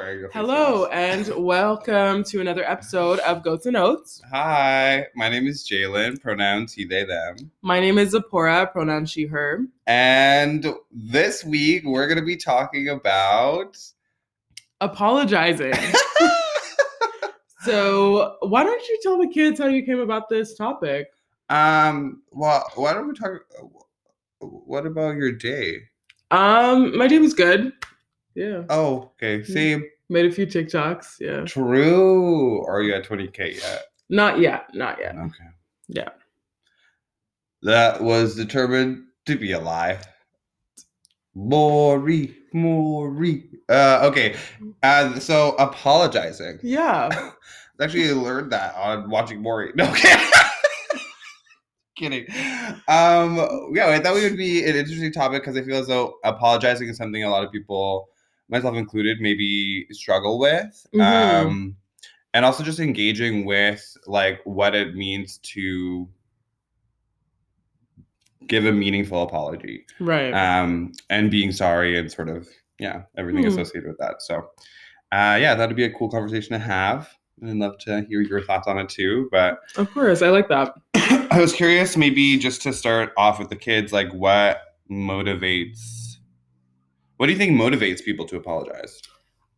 a Hello and welcome to another episode of Goats and Oats. Hi, my name is Jalen, pronouns he, they, them. My name is Zipporah, pronoun she, her. And this week we're going to be talking about. Apologizing. so, why don't you tell the kids how you came about this topic? um, well, why don't we talk? What about your day? Um, my day was good. Yeah. Oh, okay, See. Made a few TikToks. Yeah. True. Are you at 20K yet? Not yet. Not yet. Okay. Yeah. That was determined to be a lie. Maury, Maury. Uh, okay. Uh, so apologizing. Yeah. Actually, I learned that on watching Maury. No, okay. Kidding. Um, yeah, I thought we would be an interesting topic because I feel as though apologizing is something a lot of people, myself included, maybe struggle with. Mhm. Um, and also just engaging with like what it means to give a meaningful apology Right. um, and being sorry and sort of yeah everything Hmm. associated with that. So uh, yeah, that'd be a cool conversation to have. and I'd love to hear your thoughts on it too. But of course. I like that. I was curious, maybe just to start off with the kids, like what motivates. What do you think motivates people to apologize?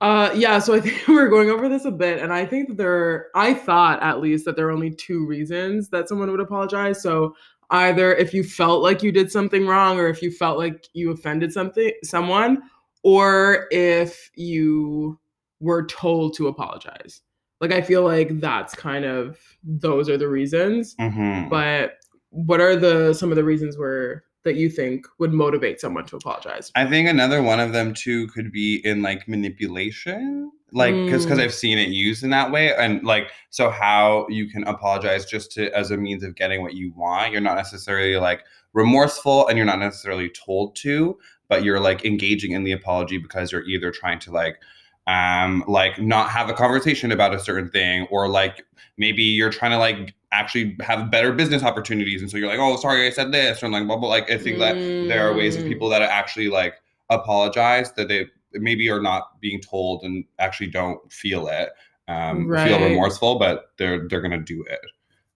Uh, yeah, so I think we are going over this a bit, and I think that there, I thought at least that there are only two reasons that someone would apologize. So either if you felt like you did something wrong, or if you felt like you offended something, someone, or if you were told to apologize. Like I feel like that's kind of those are the reasons. Mm-hmm. But what are the some of the reasons where that you think would motivate someone to apologize? I think another one of them too could be in like manipulation, like because because Mm. I've seen it used in that way, and like so how you can apologize just to as a means of getting what you want. You're not necessarily like remorseful, and you're not necessarily told to, but you're like engaging in the apology because you're either trying to like um like not have a conversation about a certain thing or like maybe you're trying to like actually have better business opportunities and so you're like oh sorry i said this or like blah blah like i think that there are ways of Mm. people that actually like apologize that they maybe are not being told and actually don't feel it um feel remorseful but they're they're gonna do it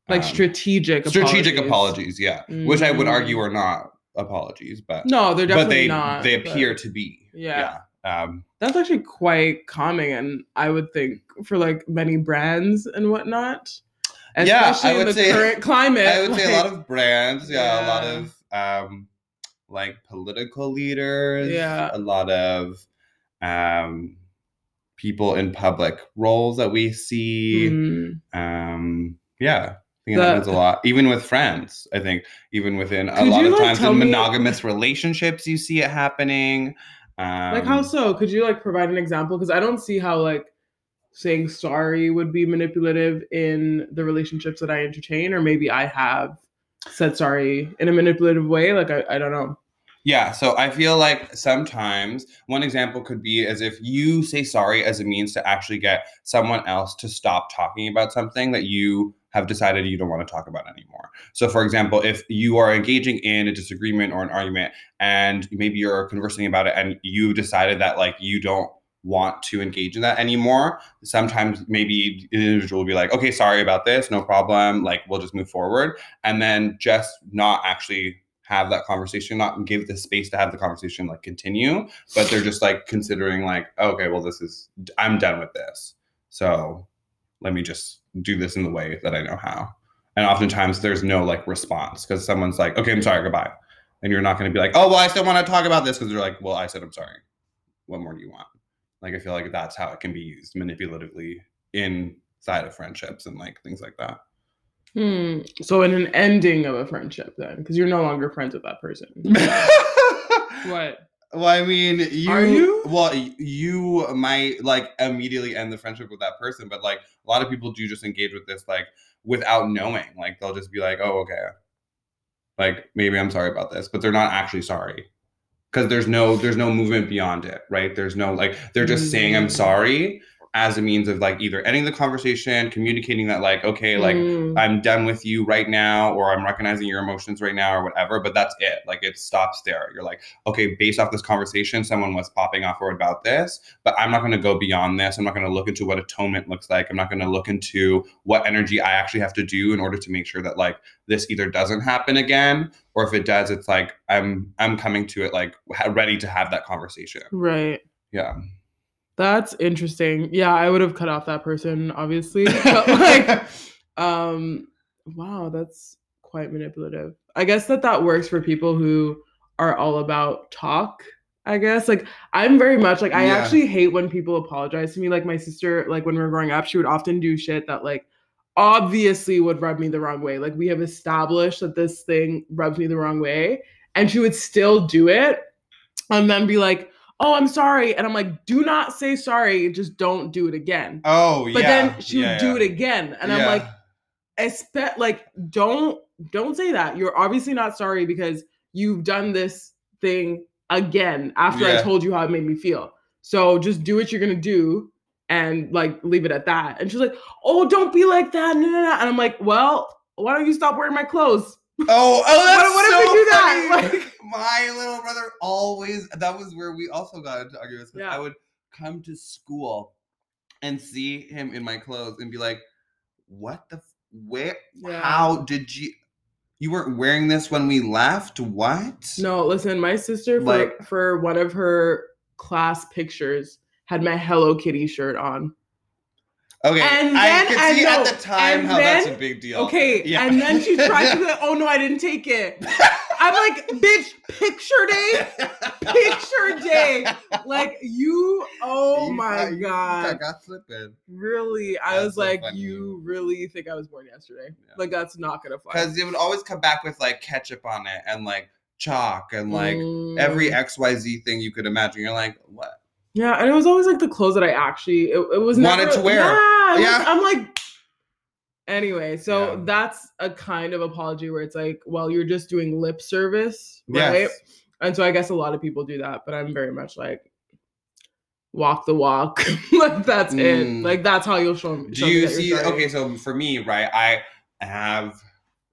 like Um, strategic strategic apologies yeah which i would argue Mm. are not apologies but No, they're but definitely they not. they but appear to be Yeah. yeah um That's actually quite calming, and I would think for like many brands and whatnot. Yeah, I Especially in would the say- current climate. I would say a lot of brands, yeah, a lot of um like political leaders, Yeah. a lot of um people in public roles that we see. Mm, Um yeah. I think The- it happens a lot. Even with friends. I think even within a lot of like, times in me- monogamous relationships you see it happening. Um like how so? Could you like provide an example? Because I don't see how like saying sorry would be manipulative in the relationships that I entertain, or maybe I have said sorry in a manipulative way. Like I, I don't know. Yeah, so I feel like sometimes one example could be as if you say sorry as a means to actually get someone else to stop talking about something that you have decided you don't want to talk about anymore. So, for example, if you are engaging in a disagreement or an argument and maybe you're conversing about it and you've decided that like you don't want to engage in that anymore, sometimes maybe an individual will be like, okay, sorry about this, no problem, like we'll just move forward. And then just not actually have that conversation, not give the space to have the conversation like continue, but they're just like considering like, okay, well, this is I'm done with this. So let me just do this in the way that I know how. And oftentimes there's no like response because someone's like, okay, I'm sorry, goodbye. And you're not going to be like, oh, well, I still want to talk about this because they're like, well, I said I'm sorry. What more do you want? Like, I feel like that's how it can be used manipulatively inside of friendships and like things like that. Hmm. So in an ending of a friendship, then, because you're no longer friends with that person. what? Well, I mean, you, Are you? Well, you might like immediately end the friendship with that person, but like a lot of people do just engage with this like without knowing. Like they'll just be like, "Oh, okay," like maybe I'm sorry about this, but they're not actually sorry because there's no there's no movement beyond it, right? There's no like they're just saying I'm Mm. sorry, as a means of like either ending the conversation, communicating that like, okay, like Mm, I'm done with you right now, or I'm recognizing your emotions right now, or whatever. But that's it. Like it stops there. You're like, okay, based off this conversation, someone was popping off or about this, but I'm not going to go beyond this. I'm not going to look into what atonement looks like. I'm not going to look into what energy I actually have to do in order to make sure that like this either doesn't happen again, or if it does, it's like I'm I'm coming to it like ready to have that conversation. right. Yeah. That's interesting. Yeah, I would have cut off that person, obviously. But like, um, wow, that's quite manipulative. I guess that that works for people who are all about talk. I guess like I'm very much like I Yeah. actually hate when people apologize to me. Like my sister, like when we were growing up, she would often do shit that like obviously would rub me the wrong way. Like we have established that this thing rubs me the wrong way, and she would still do it, and then be like, "Oh, I'm sorry," and I'm like, "Do not say sorry. Just don't do it again." Oh But yeah. But then she would yeah, do yeah. it again, and I'm Yeah. like, expect like don't don't say that. You're obviously not sorry because you've done this thing again after I told you how it made me feel. So just do what you're gonna do and like leave it at that. And she's like, "Oh, don't be like that." No, no, no. And I'm like, "Well, why don't you stop wearing my clothes?" Oh, oh, that's What- what if so we do that? funny. Like- My little brother always. That was where we also got into arguments. Yeah. I would come to school and see him in my clothes and be like, "What the? F- where? Yeah. How did you? You weren't wearing this when we left? What? No, listen, my sister for Like- for one of her class pictures had my Hello Kitty shirt on. Okay, And I then- could and see at the time how that's a big deal. Okay, Yeah. and then she tried to be like, oh no, I didn't take it. I'm like, bitch, picture day, picture day. Like you, oh You my got- god, got, got slipping. really? I was so like, funny. you really think I was born yesterday? Yeah. Like that's not gonna fly. because it would always come back with like ketchup on it and like chalk and like Mm. every xyz thing you could imagine you're like what yeah, and it was always like the clothes that I actually it, it was Wanted never, to wear. Yeah, it Yeah. I'm like. Anyway, so Yeah. that's a kind of apology where it's like, well, you're just doing lip service, right? yes And so I guess a lot of people do that, but I'm very much like walk the walk. like that's it. Mm. Like that's how you'll show me. do show me you you're see okay so for me right i have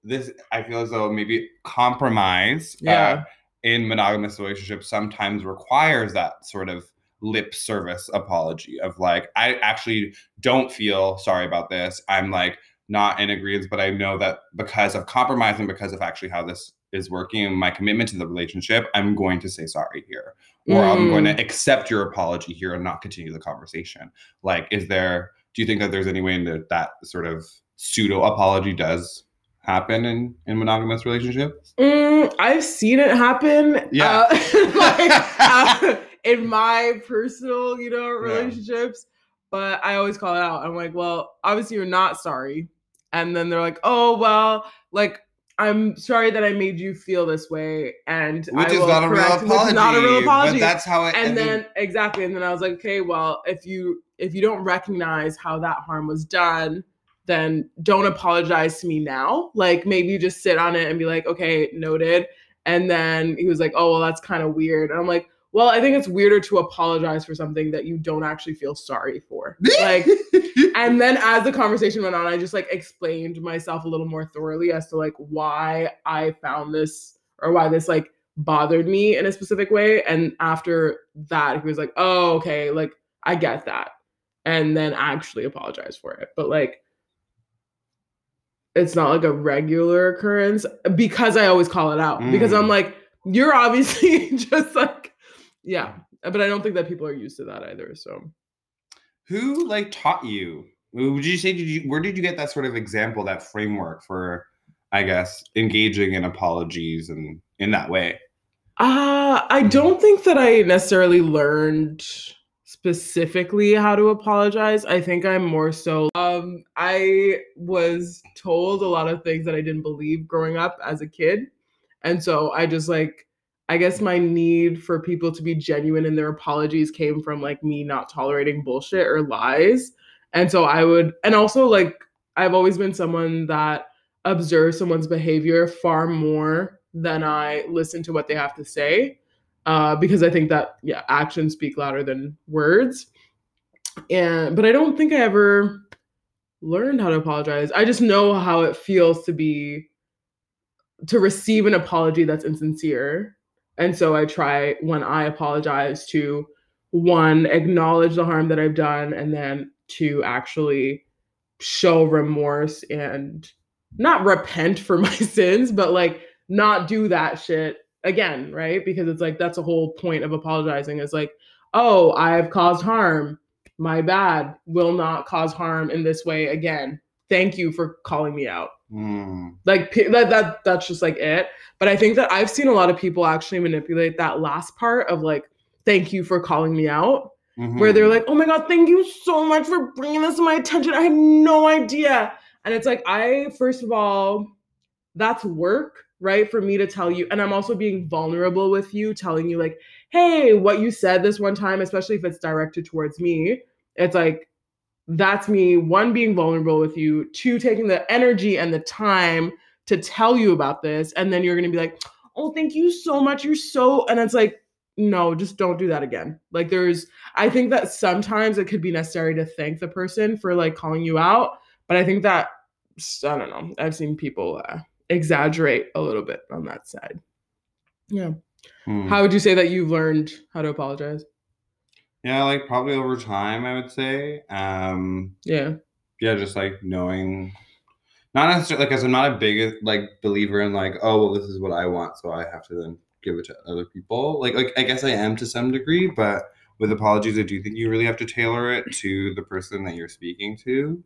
this i feel as though maybe compromise uh, Yeah. in monogamous relationships sometimes requires that sort of lip service apology of like i actually don't feel sorry about this i'm like not in agreement but i know that because of compromise and because of actually how this is working and my commitment to the relationship i'm going to say sorry here or i'm going Mm. to accept your apology here and not continue the conversation like is there do you think that there's any way in that that sort of pseudo apology does happen in in monogamous relationships Mm, I've seen it happen. Yeah. uh, like, uh, in my personal, you know, Yeah. relationships. But I always call it out. I'm like, well, obviously you're not sorry. And then they're like, oh well, like I'm sorry that I made you feel this way, and which I is will not a real correct- which apology is not a real apology. but that's how it and then exactly and then i was like okay well if you if you don't recognize how that harm was done then don't apologize to me now like maybe just sit on it and be like okay noted and then he was like oh well that's kind of weird and i'm like well i think it's weirder to apologize for something that you don't actually feel sorry for. Like and then as the conversation went on i just like explained myself a little more thoroughly as to like why i found this or why this like bothered me in a specific way. And after that he was like oh okay like i get that. And then actually apologize for it. But like it's not like a regular occurrence because i always call it out. Because i'm Mm. like you're obviously just like yeah but i don't think that people are used to that either so who like taught you would you say did you where did you get that sort of example that framework for i guess engaging in apologies and in that way Uh, I don't think that I necessarily learned specifically how to apologize. I think I'm more so um I was told a lot of things that I didn't believe growing up as a kid. And so I just like I guess my need for people to be genuine in their apologies came from like me not tolerating bullshit or lies. And so I would and also like I've always been someone that observes someone's behavior far more than I listen to what they have to say. Uh, because I think that yeah, actions speak louder than words. and but I don't think I ever learned how to apologize. I just know how it feels to be to receive an apology that's insincere. And so I try when I apologize to one acknowledge the harm that I've done and then to actually show remorse and not repent for my sins, but like not do that shit again, right? Because it's like that's a whole point of apologizing is like, oh, I've caused harm. My bad. Will not cause harm in this way again. Thank you for calling me out. Mm. Like that, that that's just like it. But I think that I've seen a lot of people actually manipulate that last part of like, thank you for calling me out. Mhm. Where they're like, oh my God, thank you so much for bringing this to my attention. I had no idea. And it's like, I, first of all, that's work, right? For me to tell you. And I'm also being vulnerable with you, telling you, like, hey, what you said this one time, especially if it's directed towards me, it's like, that's me, one, being vulnerable with you, two, taking the energy and the time to tell you about this. And then you're going to be like, oh, thank you so much. You're so, and it's like, no, just don't do that again. Like, there's, I think that sometimes it could be necessary to thank the person for like calling you out. But I think that, I don't know, I've seen people uh, exaggerate a little bit on that side. Yeah. Mm. How would you say that you've learned how to apologize? Yeah, like probably over time, I would say. Um, Yeah. yeah, just like knowing, not necessarily like as I'm not a big like believer in like, oh well, this is what I want, so I have to then give it to other people. Like, like I guess I am to some degree, but with apologies, I do think you really have to tailor it to the person that you're speaking to,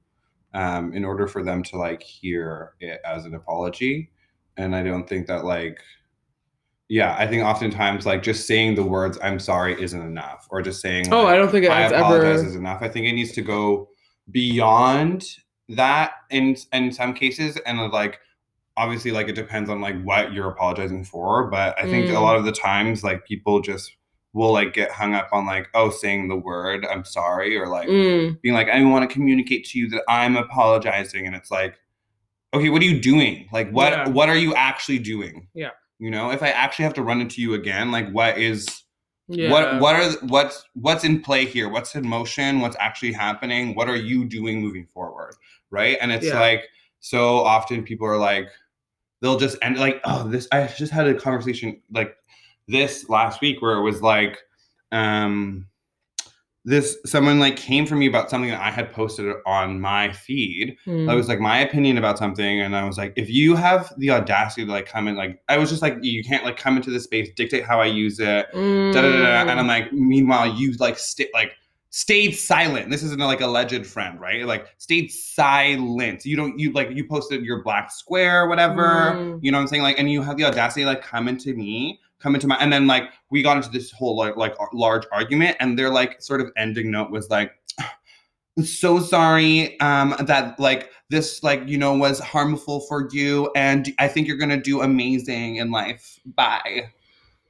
um, in order for them to like hear it as an apology. And I don't think that like, yeah, I think oftentimes like just saying the words "I'm sorry" isn't enough, or just saying Oh, like, I don't think I apologize ever. is enough. I think it needs to go beyond that in in some cases, and like obviously, like it depends on like what you're apologizing for. But I think a Mm. lot of the times, like people just will like get hung up on like oh saying the word I'm sorry or like Mm. being like I want to communicate to you that I'm apologizing, and it's like okay, what are you doing? Like what Yeah. what are you actually doing? Yeah. You know, if I actually have to run into you again, like what is Yeah. what what are what's what's in play here? What's in motion? What's actually happening? What are you doing moving forward? Right? And it's Yeah. like so often people are like they'll just end like oh this i just had a conversation like this last week where it was like um this someone like came for me about something that i had posted on my feed Mm. that was like my opinion about something and i was like if you have the audacity to like come in like i was just like you can't like come into this space dictate how i use it da, da, da, da. and I'm Mm. like, meanwhile, you like sta- like stayed silent. This isn't like alleged friend, right? Like stayed silent. You don't you like you posted your black square, whatever. Mm. You know what I'm saying? Like, and you have the audacity to, like come into me, come into my, and then like we got into this whole like like large argument, and their like sort of ending note was like. So sorry um that like this like you know was harmful for you and I think you're to do amazing in life. Bye.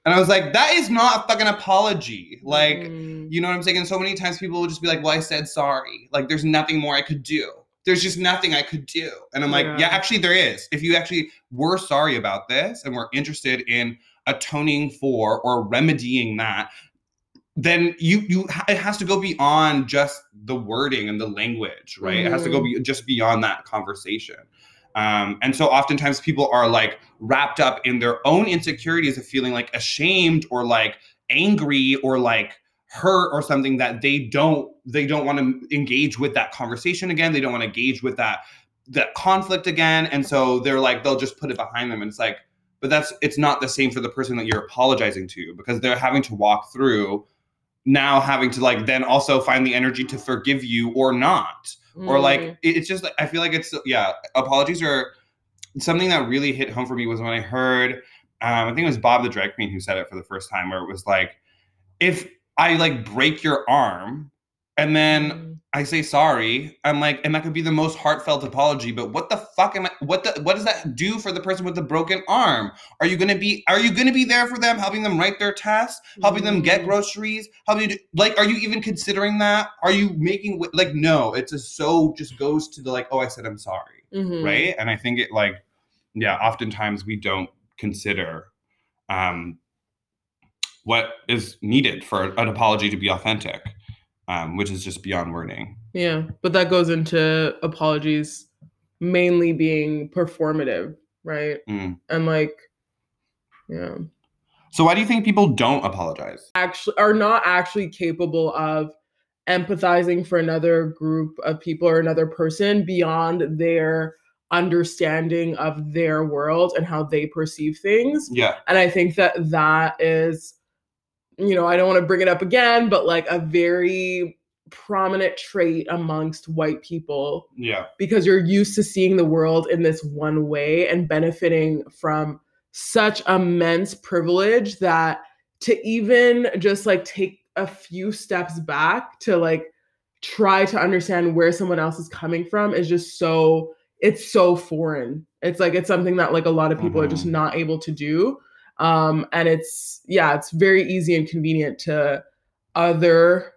And I was like, that is not a fucking apology. Like, Mm. you know what I'm saying? And so many times people will just be like, well, I said sorry. Like, there's nothing more I could do. There's just nothing I could do. And I'm like, Yeah. yeah, actually, there is. If you actually were sorry about this and were interested in atoning for or remedying that, then you you it has to go beyond just the wording and the language, right? It has to go be, just beyond that conversation. Um, and so oftentimes people are like wrapped up in their own insecurities of feeling like ashamed or like angry or like hurt or something that they don't they don't want to engage with that conversation again. They don't want to engage with that that conflict again. And so they're like they'll just put it behind them. And it's like, but that's it's not the same for the person that you're apologizing to because they're having to walk through now having to like then also find the energy to forgive you or not or like Mm. it's just like i feel like it's yeah apologies are something that really hit home for me was when i heard um, i think it was bob the drag queen who said it for the first time where it was like if i like break your arm and then Mm. I say sorry i'm like and that could be the most heartfelt apology but what the fuck am i what the what does that do for the person with the broken arm are you gonna be are you gonna be there for them helping them write their tests helping them get Mm. groceries helping you do, like are you even considering that are you making like no it's just so just goes to the like oh i said i'm sorry Mhm. right and i think it like yeah oftentimes we don't consider um what is needed for an apology to be authentic um, which is just beyond wording. Yeah, but that goes into apologies mainly being performative, right? Mm. And like, yeah, So why do you think people don't apologize? actually are not actually capable of empathizing for another group of people or another person beyond their understanding of their world and how they perceive things. Yeah. And I think that that is, you know, I don't want to bring it up again, but like a very prominent trait amongst white people Yeah. because you're used to seeing the world in this one way and benefiting from such immense privilege that to even just like take a few steps back to like try to understand where someone else is coming from is just so it's so foreign it's like it's something that like a lot of people are just Mhm. not able to do um and it's yeah it's very easy and convenient to other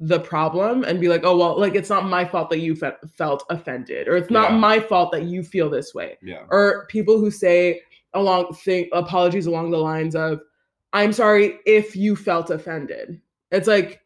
the problem and be like oh well like it's not my fault that you fe- felt offended or it's not Yeah. my fault that you feel this way Yeah. or people who say along think apologies along the lines of i'm sorry if you felt offended it's like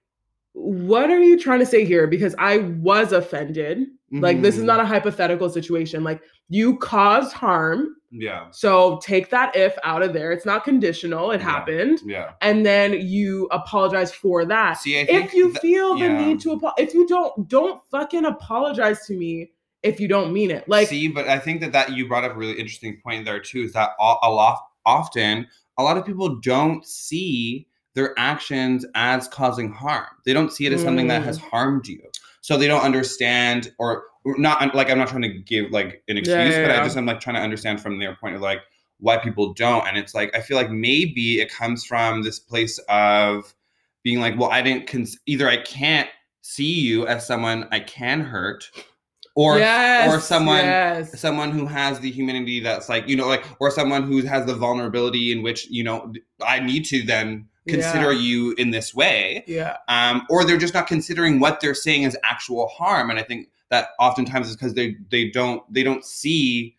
what are you trying to say here because i was offended like this is not a hypothetical situation like you caused harm Yeah. so take that if out of there it's not conditional it Yeah. happened Yeah. and then you apologize for that See, I think if you th- feel the yeah. need to apologize if you don't don't fucking apologize to me if you don't mean it like see, but I think that that you brought up a really interesting point there too. Is that a, a lot often a lot of people don't see their actions as causing harm. They don't see it as something that has Mm. harmed you. So they don't understand, or not like I'm not trying to give like an excuse, Yeah, yeah, but I just I'm like trying to understand from their point of like why people don't. And it's like I feel like maybe it comes from this place of being like, well, I didn't cons- either I can't see you as someone I can hurt, or or someone yes. someone who has the humanity that's like you know like or someone who has the vulnerability in which you know i need to then consider Yeah. you in this way yeah um, or they're just not considering what they're saying as actual harm and i think that oftentimes is because they they don't they don't see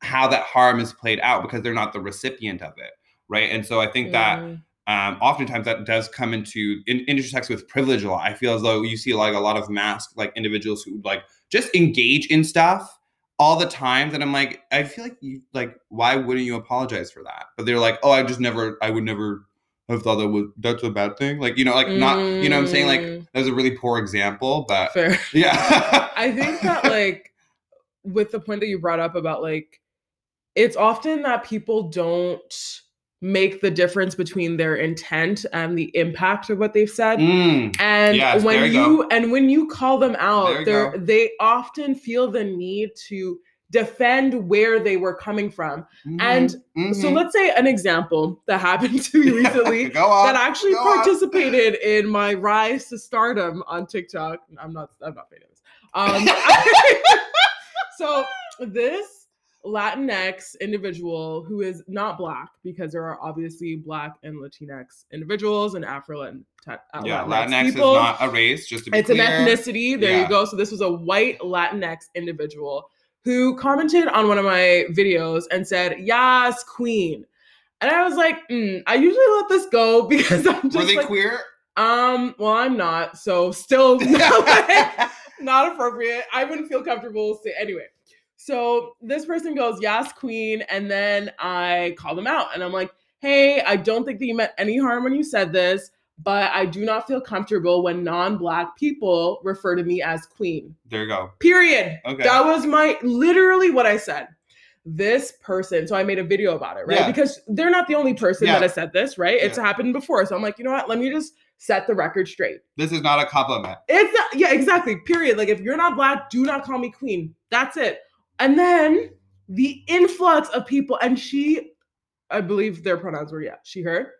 how that harm is played out because they're not the recipient of it right and so i think that Mm. um, oftentimes that does come into in, intersects with privilege a lot. I feel as though you see like a lot of masked like individuals who like just engage in stuff all the time. That I'm like, I feel like you like, why wouldn't you apologize for that? But they're like, oh, I just never, I would never have thought that was that's a bad thing. Like you know, like not, you know, I'm saying like Mm. that was a really poor example, but fair yeah, I think that like with the point that you brought up about like it's often that people don't make the difference between their intent and the impact of what they've said. Mm, And Yes, when you, you and when you call them out, they're they often feel the need to defend where they were coming from. And mhm, So let's say an example that happened to me recently on. that actually go on. participated in my rise to stardom on TikTok. I'm not I'm not famous. Um, so this Latinx individual who is not black because there are obviously black and Latinx individuals and Afro and uh, Yeah, Latinx, Latinx people. is not a race. Just to be It's clear. an ethnicity. There Yeah. you go. So this was a white Latinx individual who commented on one of my videos and said, "Yas, queen." And I was like, mm, I usually let this go because I'm just Were they like, queer? um, well, I'm not, so still not, like, not appropriate. I wouldn't feel comfortable. Say anyway. So this person goes, "Yas, queen," and then I call them out, and I'm like, "Hey, I don't think that you meant any harm when you said this." But I do not feel comfortable when non-black people refer to me as queen. there you go. Period. Okay. That was my literally what I said. This person, so I made a video about it, right? Yeah. Because they're not the only person Yeah. that has said this, right? It's Yeah. happened before. So I'm like, you know what? Let me just set the record straight. This is not a compliment. It's not, yeah, exactly. Period. Like if you're not black, do not call me queen. That's it. And then the influx of people, and she, I believe their pronouns were yeah, she, her.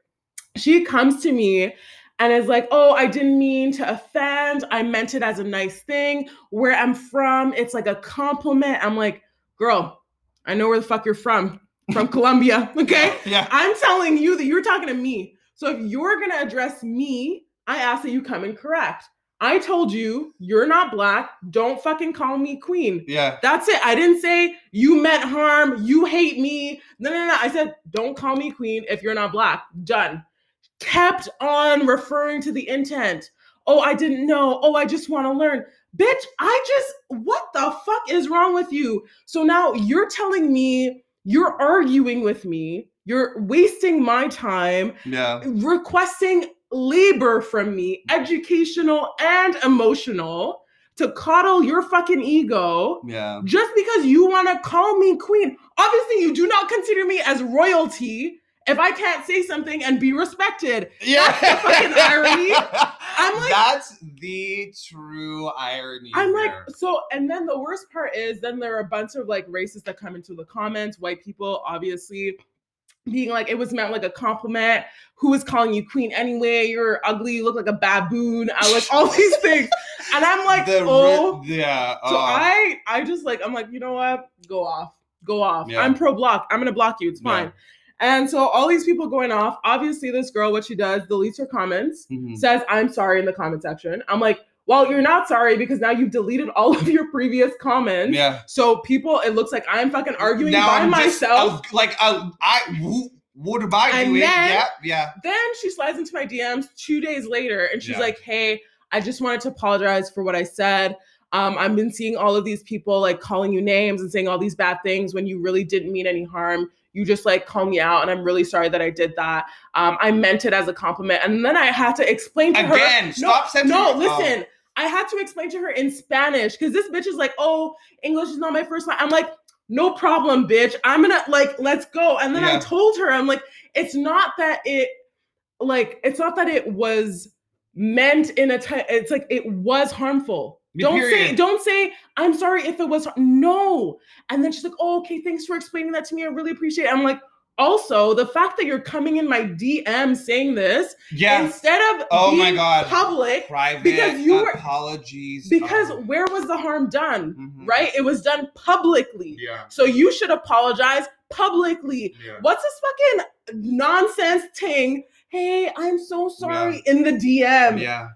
She comes to me and is like, oh, I didn't mean to offend. I meant it as a nice thing. Where I'm from, it's like a compliment. I'm like, girl, I know where the fuck you're from. From Colombia. Okay. Yeah. I'm telling you that you're talking to me. So if you're going to address me, I ask that you come and correct. I told you you're not black. Don't fucking call me queen. Yeah. That's it. I didn't say you meant harm. You hate me. No, no, no. I said don't call me queen if you're not black. Done. Kept on referring to the intent. oh, I didn't know. Oh, I just want to learn. Bitch, I just, what the fuck is wrong with you? So now you're telling me, you're arguing with me, you're wasting my time, Yeah. requesting labor from me, educational and emotional, to coddle your fucking ego Yeah. just because you want to call me queen. Obviously, you do not consider me as royalty if I can't say something and be respected. Yeah. That's the fucking irony. I'm like- that's the true irony. I'm like, so, and then the worst part is then there are a bunch of like racists that come into the comments, white people, obviously, being like, it was meant like a compliment. Who is calling you queen anyway? You're ugly. You look like a baboon. I like all these things. And I'm like, The ri- oh. yeah. So uh, I, I just like, I'm like, you know what? Go off. Go off. Yeah. I'm pro block. I'm going to block you. It's Yeah. And so all these people going off, obviously this girl, what she does, deletes her comments mhm. says I'm sorry in the comment section. I'm like, well, you're not sorry because now you've deleted all of your previous comments. Yeah. So people, it looks like I'm fucking arguing Now by I'm just, myself. uh, like, uh, I, who, what am I And doing? then- yeah. Yeah. then she slides into my DMs two days later and she's Yeah. like, hey, I just wanted to apologize for what I said. Um, I've been seeing all of these people like calling you names and saying all these bad things when you really didn't mean any harm. You just like call me out, and I'm really sorry that I did that. Um, I meant it as a compliment, and then I had to explain to her. Again, stop sending. No, oh, listen. I had to explain to her in Spanish because this bitch is like, oh, English is not my first language. I'm like, no problem, bitch. I'm gonna like, let's go. And then I told her, I'm like, it's not that it, like, it's not that it was meant in a time. It's like it was harmful. Yeah, Don't say, don't say, I'm sorry if it was har-" no. And then she's like, oh, okay, thanks for explaining that to me. I really appreciate it. I'm like, also, the fact that you're coming in my DM saying this Yeah. instead of Oh my God. public, Private because you were- apologies. because oh, where was the harm done? mhm. Right? It was done publicly. Yeah. So you should apologize publicly. Yeah. What's this fucking nonsense thing? Hey, I'm so sorry in the DM. Yeah.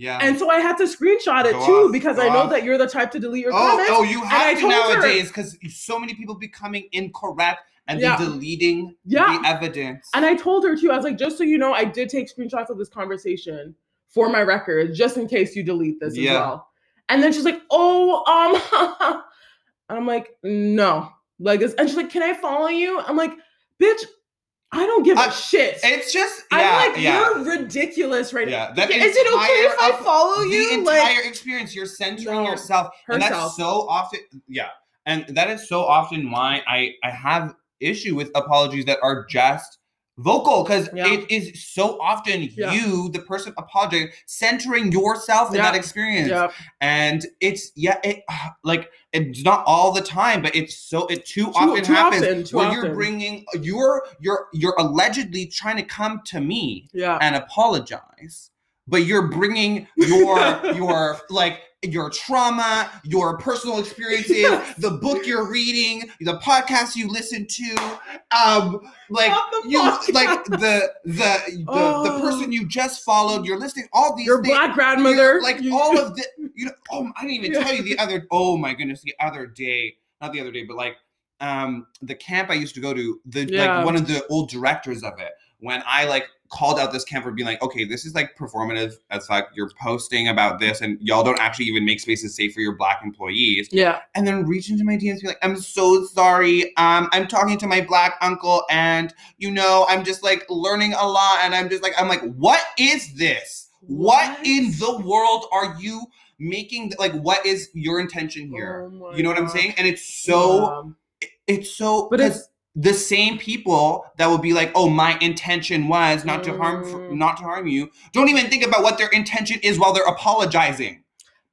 Yeah. And so I had to screenshot it Go too off, because I know off. that you're the type to delete your oh, comments. oh, you have to nowadays because so many people becoming incorrect and Yeah. then deleting Yeah. the evidence. And I told her too, I was like, just so you know, I did take screenshots of this conversation for my record, just in case you delete this Yeah. as well. And then she's like, oh, um, I'm like, no. Like this, and she's like, can I follow you? I'm like, bitch, I don't give a I- shit. it's just yeah, I'm like, yeah. you're ridiculous right Yeah, now. Is it okay if I entire- follow the you? entire Like experience you're centering No, yourself and herself. that's so often yeah and that is so often why i i have issue with apologies that are just vocal because Yeah. it is so often Yeah. you the person apologizing centering yourself in Yeah. that experience and it's yeah it like it's not all the time but it's so it too, often too happens often, too where you're bringing you're you're you're allegedly trying to come to me yeah. and apologize but you're bringing your your like your trauma your personal experiences the book you're reading the podcast you listen to um like the you podcast. like the the the, the Oh. person you just followed you're listening all these Your things black grandmother. like you- all of the you know oh i didn't even Yeah. tell you the other oh my goodness the other day not the other day but like um the camp i used to go to the Yeah. like one of the old directors of it when i like called out this camp for being like okay this is like performative as fuck you're posting about this and y'all don't actually even make spaces safe for your black employees yeah. and then reach into my DMs and be like, I'm so sorry. Um, I'm talking to my black uncle, and you know, I'm just like learning a lot, and I'm just like, I'm like, what is this? what, What? in the world are you making? Like, what is your intention here? Oh you know what I'm saying? And it's so, Yeah. it's so, but it's the same people that will be like, "Oh, my intention was not to harm, Mm. not to harm you." Don't even think about what their intention is while they're apologizing.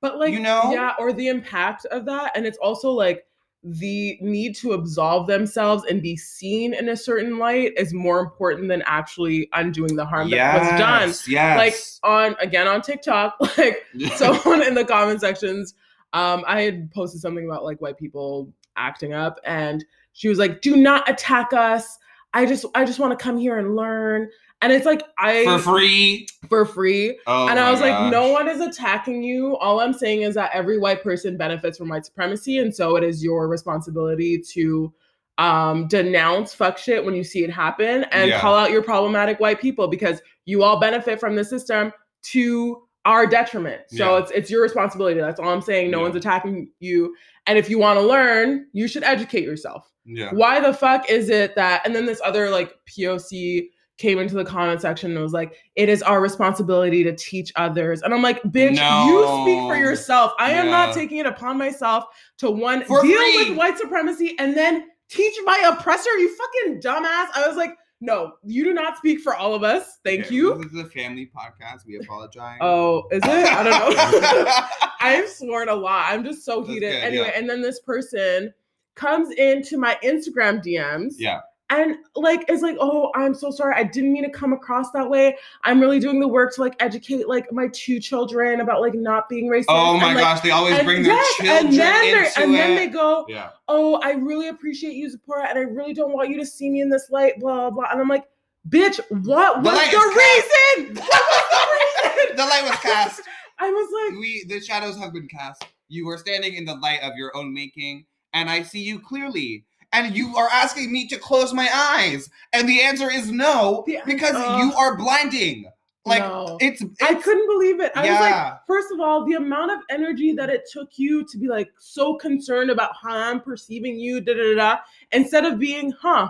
But like, You know? yeah, or the impact of that, and it's also like the need to absolve themselves and be seen in a certain light is more important than actually undoing the harm that was done. Yes. Like on again on TikTok, like someone in the comment sections, um, I had posted something about like white people acting up, and she was like, "Do not attack us. I just, I just want to come here and learn." And it's like I for free. for free. Oh and I was like, no one is attacking you. All I'm saying is that every white person benefits from white supremacy. And so it is your responsibility to um, denounce fuck shit when you see it happen and Yeah. call out your problematic white people because you all benefit from the system to our detriment. So Yeah. it's it's your responsibility. That's all I'm saying. No Yeah. one's attacking you. And if you want to learn, you should educate yourself. Yeah. Why the fuck is it that and then this other like POC came into the comment section and was like, it is our responsibility to teach others. And I'm like, bitch, you speak for yourself. I am not taking it upon myself to one For deal free. with white supremacy and then teach my oppressor, you fucking dumbass. I was like, no, you do not speak for all of us. Thank Okay, you. This is a family podcast. We apologize. Oh, is it? I don't know. I've sworn a lot. I'm just so That's heated. good, anyway, yeah. and then this person comes into my Instagram DMs yeah. and like is like, "Oh, I'm so sorry. I didn't mean to come across that way. I'm really doing the work to like educate like my two children about like not being racist." Oh my And, like, gosh, they always bring their yes, children and then into and it. then they go, yeah. "Oh, I really appreciate you support, and I really don't want you to see me in this light." Blah blah. blah. And I'm like, "Bitch, what The was light the reason? What was the reason?" the light was cast. I was like, we the shadows have been cast. You are standing in the light of your own making, and I see you clearly. And you are asking me to close my eyes, and the answer is no because uh, you are blinding. Like no. it's, it's I couldn't believe it. I was like, Yeah. first of all, the amount of energy that it took you to be like so concerned about how I'm perceiving you, da da da, da, instead of being, huh,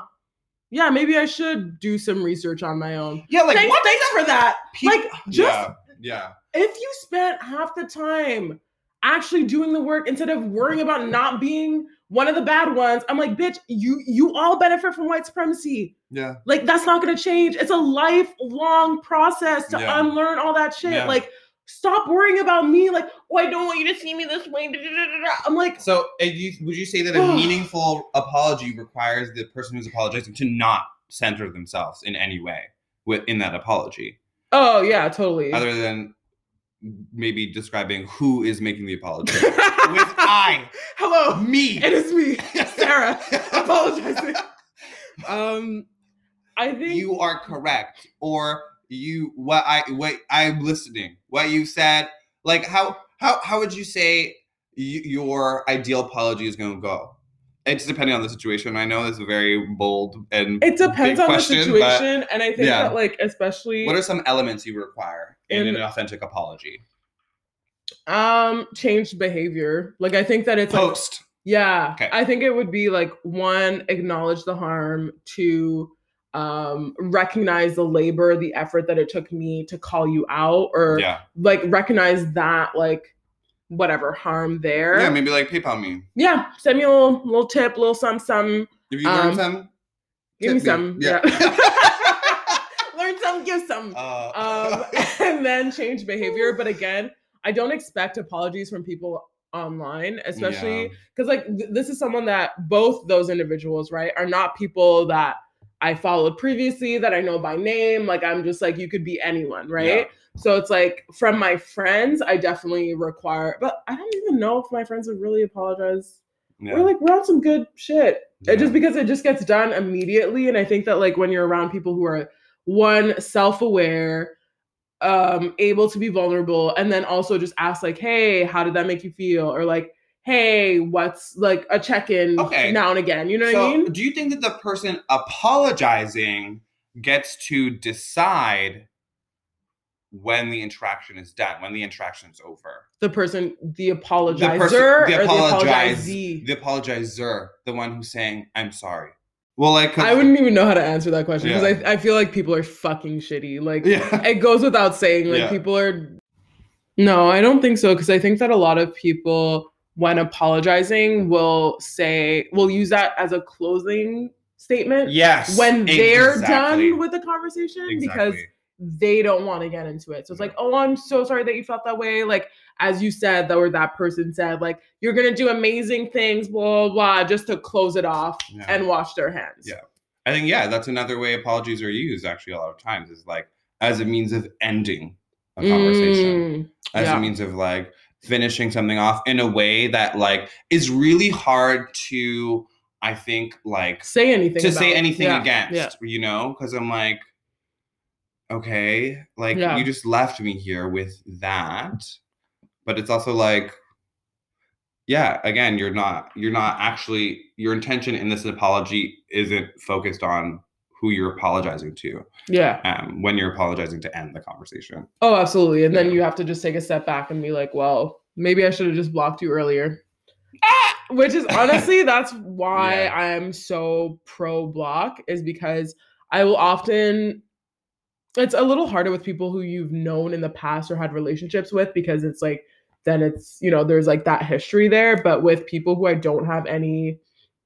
yeah, maybe I should do some research on my own. yeah, like thanks, what thanks for that. people- like, just yeah, yeah. if you spent half the time actually doing the work instead of worrying about not being one of the bad ones, I'm like, bitch, you you all benefit from white supremacy. Yeah. Like that's not gonna change. It's a lifelong process to Yeah. unlearn all that shit. Yeah. Like, stop worrying about me. Like, oh, I don't want you to see me this way. da, da, da, da, da." I'm like, So, uh, you, would you say that a meaningful apology requires the person who's apologizing to not center themselves in any way within that apology, oh yeah, totally. other than maybe describing who is making the apology? With I, Hello, me. it is me, Sarah, apologizing. Um, I think you are correct, or you what I what I'm listening. What you said, like how how how would you say y- your ideal apology is going to go? It's depending on the situation. I know it's a very bold and it depends big on question, the but situation, and I think yeah. that like especially What are some elements you require in, In- an authentic apology? um changed behavior. Like I think that it's like Post. Yeah. Okay. I think it would be like one, acknowledge the harm, two, um, recognize the labor, the effort that it took me to call you out, or Yeah. like recognize that like whatever harm there. Yeah, maybe like PayPal me. Yeah, Send me a little little tip, little some some. If you Um, learn some, Give me me. some. Yeah. Yeah. Learn some, give some. uh, um, and then change behavior. But again, I don't expect apologies from people online, especially Yeah. because like th- this is someone that both those individuals, right, are not people that I followed previously that I know by name. Like I'm just like you could be anyone, right? So it's like from my friends, I definitely require, but I don't even know if my friends would really apologize. yeah. We're like we're on some good shit. It just because it just gets done immediately, and I think that like when you're around people who are one self-aware, um, able to be vulnerable, and then also just ask like, "Hey, how did that make you feel?" or like, "Hey, what's like a check-in Okay. now and again?" You know what I mean? do you think that the person apologizing gets to decide when the interaction is done, when the interaction is over? The person, the apologizer, the person, or the the apologize, apologizee. the apologizer, the one who's saying, "I'm sorry." Well, like I wouldn't even know how to answer that question because Yeah. I, I feel like people are fucking shitty. Like Yeah. it goes without saying like Yeah. people are no i don't think so because i think that a lot of people when apologizing will say will use that as a closing statement Yes. when they're exactly. done with the conversation because Exactly. They don't want to get into it. So it's like oh i'm so sorry that you felt that way. Like as you said that or that person said like you're gonna do amazing things blah blah, blah just to close it off Yeah. and wash their hands. Yeah. I think yeah, that's another way apologies are used actually a lot of times is like as a means of ending a conversation, Mm, as yeah. a means of like finishing something off in a way that like is really hard to I think like say anything to say anything against, yeah. you know, because I'm like, okay, like Yeah. you just left me here with that, but it's also like, yeah, again, you're not, you're not actually, your intention in this apology isn't focused on who you're apologizing to Yeah. um, when you're apologizing to end the conversation. Oh, absolutely. And then you have to just take a step back and be like, well, maybe I should have just blocked you earlier. Which is honestly, that's why Yeah. I'm so pro block, is because I will often. It's a little harder with people who you've known in the past or had relationships with because it's like, then it's, you know, there's like that history there. But with people who I don't have any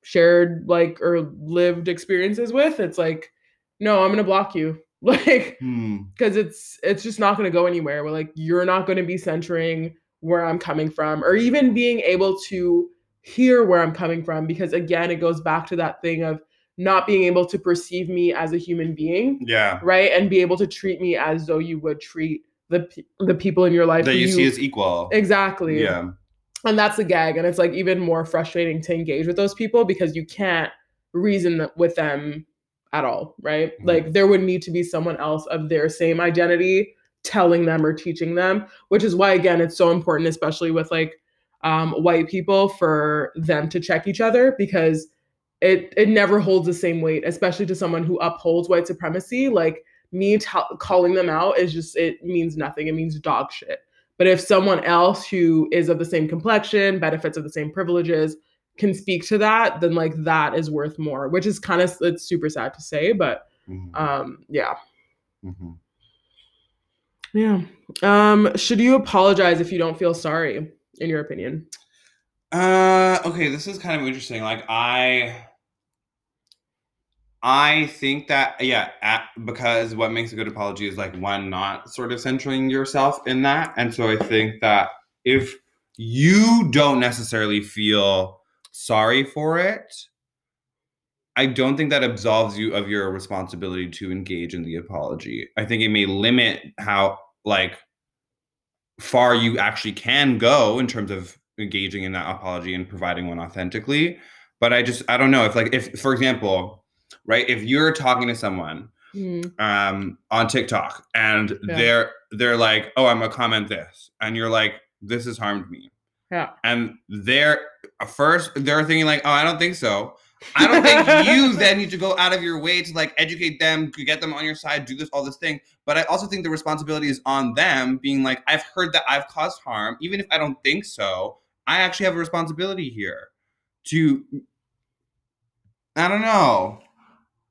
shared like or lived experiences with, it's like, no, I'm going to block you. Like, Hmm. because it's it's just not going to go anywhere where like you're not going to be centering where i'm coming from or even being able to hear where i'm coming from because again it goes back to that thing of not being able to perceive me as a human being Yeah. right and be able to treat me as though you would treat the the people in your life That who you see as equal. exactly Yeah. and that's the gag and it's like even more frustrating to engage with those people because you can't reason with them at all right Mhm. like there would need to be someone else of their same identity telling them or teaching them which is why again it's so important especially with like um, white people for them to check each other because it it never holds the same weight especially to someone who upholds white supremacy like me t- calling them out is just it means nothing it means dog shit but if someone else who is of the same complexion, benefits of the same privileges, can speak to that, then like that is worth more, which is kind of it's super sad to say, but Mhm. um yeah. Mhm. Yeah. Um should you apologize if you don't feel sorry in your opinion? Uh, okay, this is kind of interesting. Like I, I think that yeah, at, because what makes a good apology is like one not sort of centering yourself in that, and so I think that if you don't necessarily feel sorry for it, I don't think that absolves you of your responsibility to engage in the apology. I think it may limit how like far you actually can go in terms of engaging in that apology and providing one authentically. But I just I don't know if like if for example, right, if you're talking to someone Mm, um on TikTok and Yeah. they're they're like, "Oh, I'm gonna comment this," and you're like, "This has harmed me," yeah. and they're first they're thinking like, "Oh, I don't think so." I don't think you then need to go out of your way to like educate them, to get them on your side, do this all this thing. But I also think the responsibility is on them, being like, "I've heard that I've caused harm, even if I don't think so. I actually have a responsibility here to." I don't know.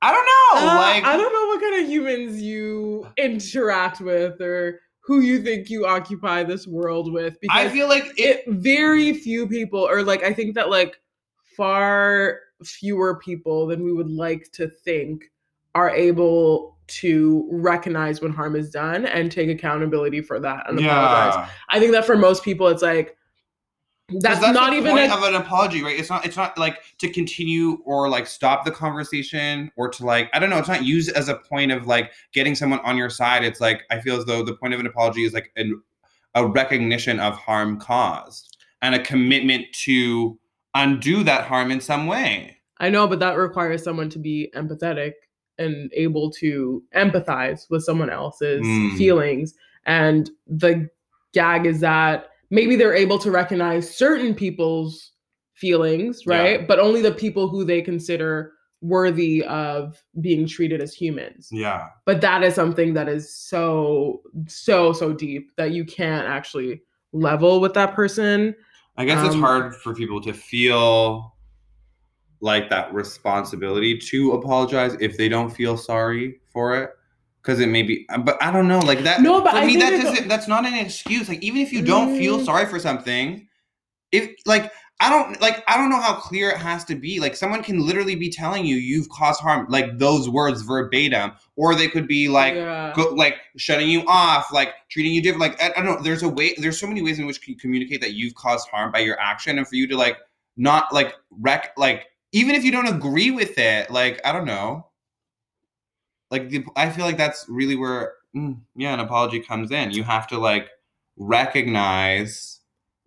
I don't know. Uh, like I don't know what kind of humans you interact with or who you think you occupy this world with because I feel like it. it very few people or like i think that like far fewer people than we would like to think are able to recognize when harm is done and take accountability for that and apologize Yeah. i think that for most people it's like that's, that's not even point a, of an apology, right? It's not. It's not like to continue or like stop the conversation or to like I don't know. It's not used as a point of like getting someone on your side. It's like I feel as though the point of an apology is like an, a recognition of harm caused and a commitment to undo that harm in some way. i know but that requires someone to be empathetic and able to empathize with someone else's Mm. feelings and the gag is that maybe they're able to recognize certain people's feelings, Yeah. right? But only the people who they consider worthy of being treated as humans. Yeah. But that is something that is so, so, so deep that you can't actually level with that person. I guess it's Um, hard for people to feel like that responsibility to apologize if they don't feel sorry for it. Because it may be, but I don't know. Like that. No, but for I me, that doesn't. That's not an excuse. Like even if you don't feel Mm. sorry for something, if like I don't like I don't know how clear it has to be. Like someone can literally be telling you you've caused harm, like those words verbatim, or they could be like yeah. go, like shutting you off, like treating you different. Like I, I don't know. There's a way. There's so many ways in which you communicate that you've caused harm by your action, and for you to like not like wreck like even if you don't agree with it, like I don't know. Like the, I feel like that's really where mm, yeah an apology comes in. You have to like recognize.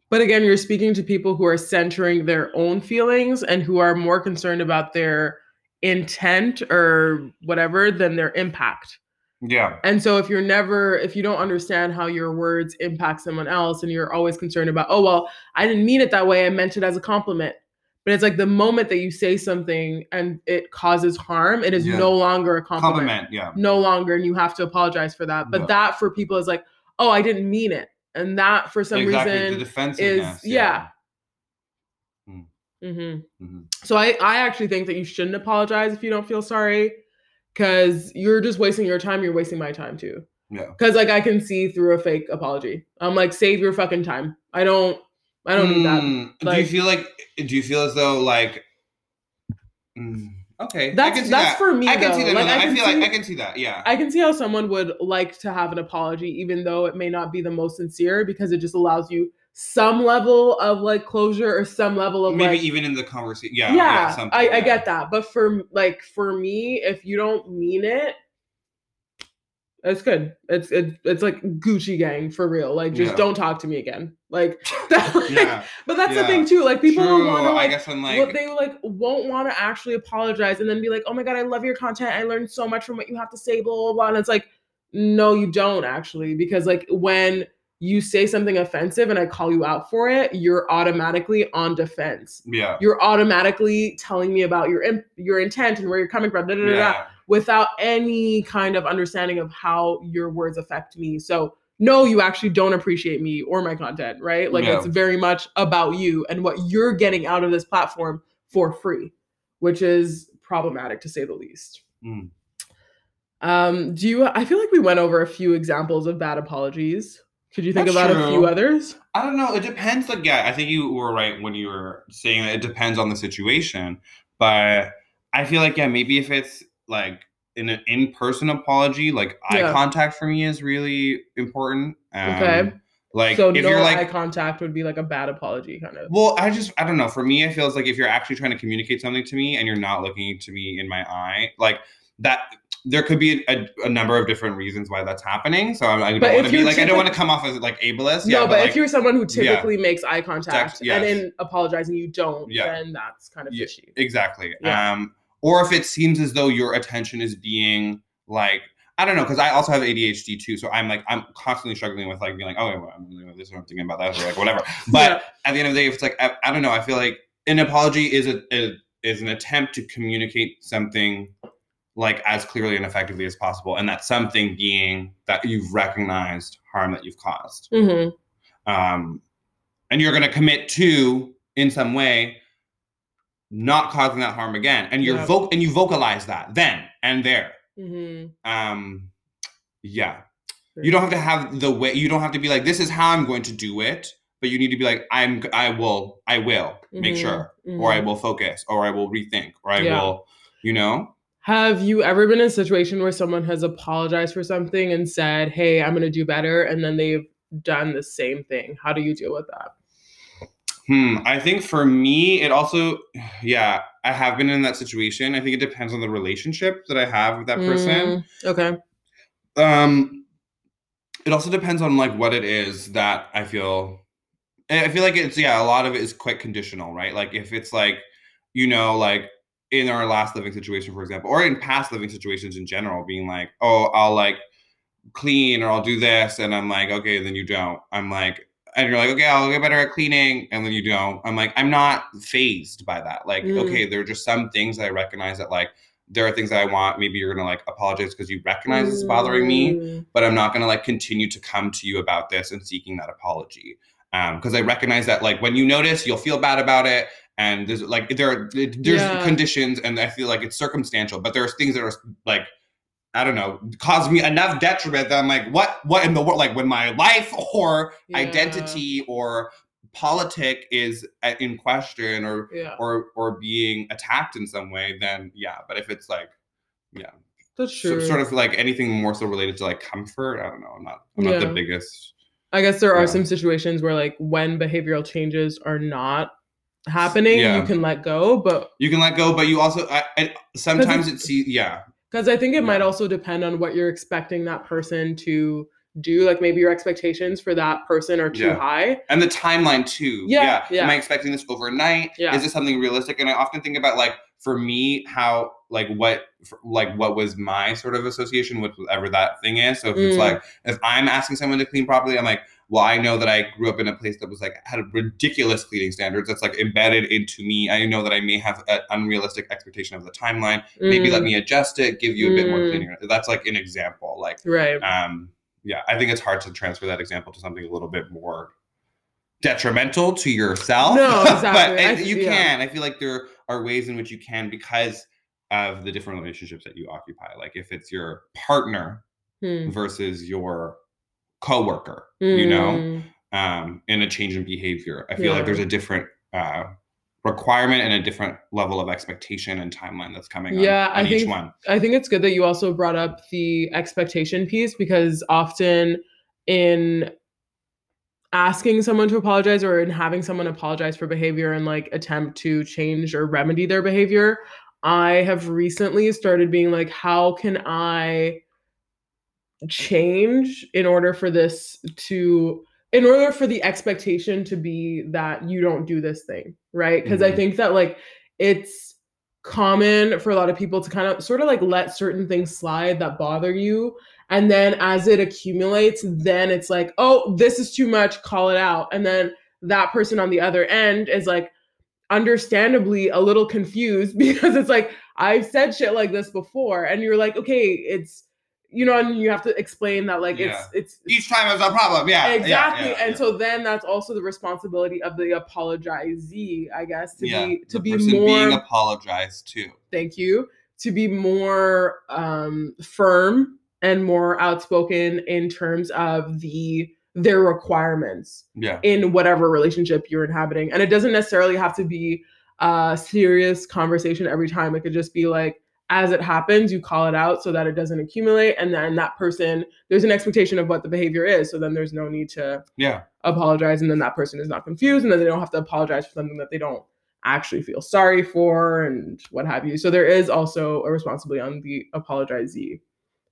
But again, you're speaking to people who are centering their own feelings and who are more concerned about their intent or whatever than their impact. Yeah. And so if you're never if you don't understand how your words impact someone else and you're always concerned about, oh well, I didn't mean it that way, I meant it as a compliment. But it's like the moment that you say something and it causes harm, it is Yeah. no longer a compliment. Compliment, yeah. No longer, and you have to apologize for that. But Yeah. that for people is like, oh, I didn't mean it, and that for some exactly. reason the defensiveness. Is yeah. Mm. hmm Mhm. So I, I actually think that you shouldn't apologize if you don't feel sorry, because you're just wasting your time. You're wasting my time too. Yeah. Because like I can see through a fake apology. I'm like, save your fucking time. I don't. I don't need that. Mm, do you feel like do you feel as though like mm, okay. I That's can see that's that. for me. I can though. see that. Like, no, I, can feel see, like I can see that. Yeah. I can see how someone would like to have an apology, even though it may not be the most sincere, because it just allows you some level of like closure or some level of Maybe like even in the conversation. Yeah. yeah, something, I, I yeah. get that. But for like for me, if you don't mean it, it's good. It's it's it's like Gucci gang for real. Like just Yeah. don't talk to me again. Like, that, like Yeah. but that's the thing too. Like people True. want to I like guess I'm like they like won't want to actually apologize and then be like, "Oh my god, I love your content. I learned so much from what you have to say." Blah blah blah. And it's like, no, you don't actually, because like when you say something offensive and I call you out for it, you're automatically on defense. yeah. You're automatically telling me about your in- your intent and where you're coming from, da, da, da, da, Yeah. Without any kind of understanding of how your words affect me. So no, you actually don't appreciate me or my content, right? Like Yeah. it's very much about you and what you're getting out of this platform for free, which is problematic to say the least. Mm. Um, do you I feel like we went over a few examples of bad apologies. Could you think That's about a few others? I don't know. It depends. Like, yeah, I think you were right when you were saying that it depends on the situation. But I feel like, yeah, maybe if it's like in an in-person apology, like Yeah. eye contact for me is really important. Um, Okay. Like, so if no you're eye contact would be like a bad apology kind of. well, I just, I don't know. For me, it feels like if you're actually trying to communicate something to me and you're not looking to me in my eye, like that. There could be a, a number of different reasons why that's happening. So I, I don't want to be like I don't want to come off as like ableist. no, yeah, but, like, if you're someone who yeah. typically makes eye contact yes. and then apologizing you don't, Yeah. then that's kind of Yeah. fishy. Exactly. Yeah. Um, or if it seems as though your attention is being like, I don't know, because I also have ADHD too. So I'm like, I'm constantly struggling with like being like, oh, well, this, or I'm thinking about that, or like whatever. But at the end of the day, if it's like, I, I don't know, I feel like an apology is a, is, is an attempt to communicate something like as clearly and effectively as possible, and that something being that you've recognized harm that you've caused hmm um, and you're going to commit to in some way not causing that harm again and you're voc and you vocalize that then and there hmm um yeah you don't have to have the way you don't have to be like this is how i'm going to do it but you need to be like i'm i will i will make Mhm, sure or i mhm. will focus or i will rethink or i Yeah. will you know Have you ever been in a situation where someone has apologized for something and said, "Hey, I'm going to do better," and then they've done the same thing? How do you deal with that? Hmm. I think for me, it also, yeah, I have been in that situation. I think it depends on the relationship that I have with that person. Mm, okay. Um, it also depends on like what it is that I feel. I feel like it's yeah, a lot of it is quite conditional, right? Like if it's like, you know, like in our last living situation, for example, or in past living situations in general, being like, oh, I'll like clean or I'll do this, and I'm like, okay, then you don't. I'm like, and you're like, okay, I'll get better at cleaning, and then you don't. I'm like, I'm not fazed by that. Like, Mm. okay, there are just some things that I recognize that like there are things that I want. Maybe you're gonna like apologize because you recognize it's bothering me, Mm, but I'm not gonna like continue to come to you about this and seeking that apology. Um, because I recognize that like when you notice, you'll feel bad about it. And there's like there are there's Yeah. conditions, and I feel like it's circumstantial, but there's things that are like I don't know, cause me enough detriment that I'm like, what what in the world? Like when my life or Yeah. identity or politic is uh, in question or Yeah, or or being attacked in some way, then yeah. But if it's like, yeah, that's so, true. sort of like anything more so related to like comfort. I don't know. I'm not. I'm not the biggest. I guess there are Yeah. some situations where, like, when behavioral changes are not happening, Yeah. you can let go, but You can let go, but you also. I, I, sometimes it's- it's yeah. Because I think it might also depend on what you're expecting that person to do. Like maybe your expectations for that person are too Yeah. high. And the timeline too. Yeah, yeah. Am I expecting this overnight? Yeah. Is this something realistic? And I often think about like for me how like what like what was my sort of association with whatever that thing is so if it's Mm. like if i'm asking someone to clean properly i'm like well i know that i grew up in a place that was like had ridiculous cleaning standards that's like embedded into me i know that i may have an unrealistic expectation of the timeline maybe let Mm, me adjust it give you a bit more Mm. cleaning that's like an example like right. um yeah i think it's hard to transfer that example to something a little bit more detrimental to yourself No, but exactly. I you yeah. can i feel like there are ways in which you can because of the different relationships that you occupy. Like if it's your partner Hmm. versus your coworker you know? Mm, um in a change in behavior. I feel Yeah. like there's a different uh requirement and a different level of expectation and timeline that's coming on- Yeah, on, I each think- one. I think it's good that you also brought up the expectation piece because often in asking someone to apologize or in having someone apologize for behavior and like attempt to change or remedy their behavior, I have recently started being like, how can I change in order for this to in order for the expectation to be that you don't do this thing, right? Because I Mhm. think that like it's common for a lot of people to kind of sort of like let certain things slide that bother you. And then as it accumulates, then it's like, oh, this is too much, call it out. And then that person on the other end is like, understandably a little confused because it's like, I've said shit like this before. And you're like, okay, it's, you know, and you have to explain that like Yeah. it's, it's, each time is a problem yeah exactly yeah, and yeah. so then that's also the responsibility of the apologizee i guess to be to the be person more being apologized to thank you to be more um firm and more outspoken in terms of the their requirements yeah. in whatever relationship you're inhabiting. And it doesn't necessarily have to be a serious conversation every time. It could just be like as it happens you call it out so that it doesn't accumulate and then that person there's an expectation of what the behavior is so then there's no need to yeah. apologize and then that person is not confused and then they don't have to apologize for something that they don't actually feel sorry for and what have you. So there is also a responsibility on the apologizee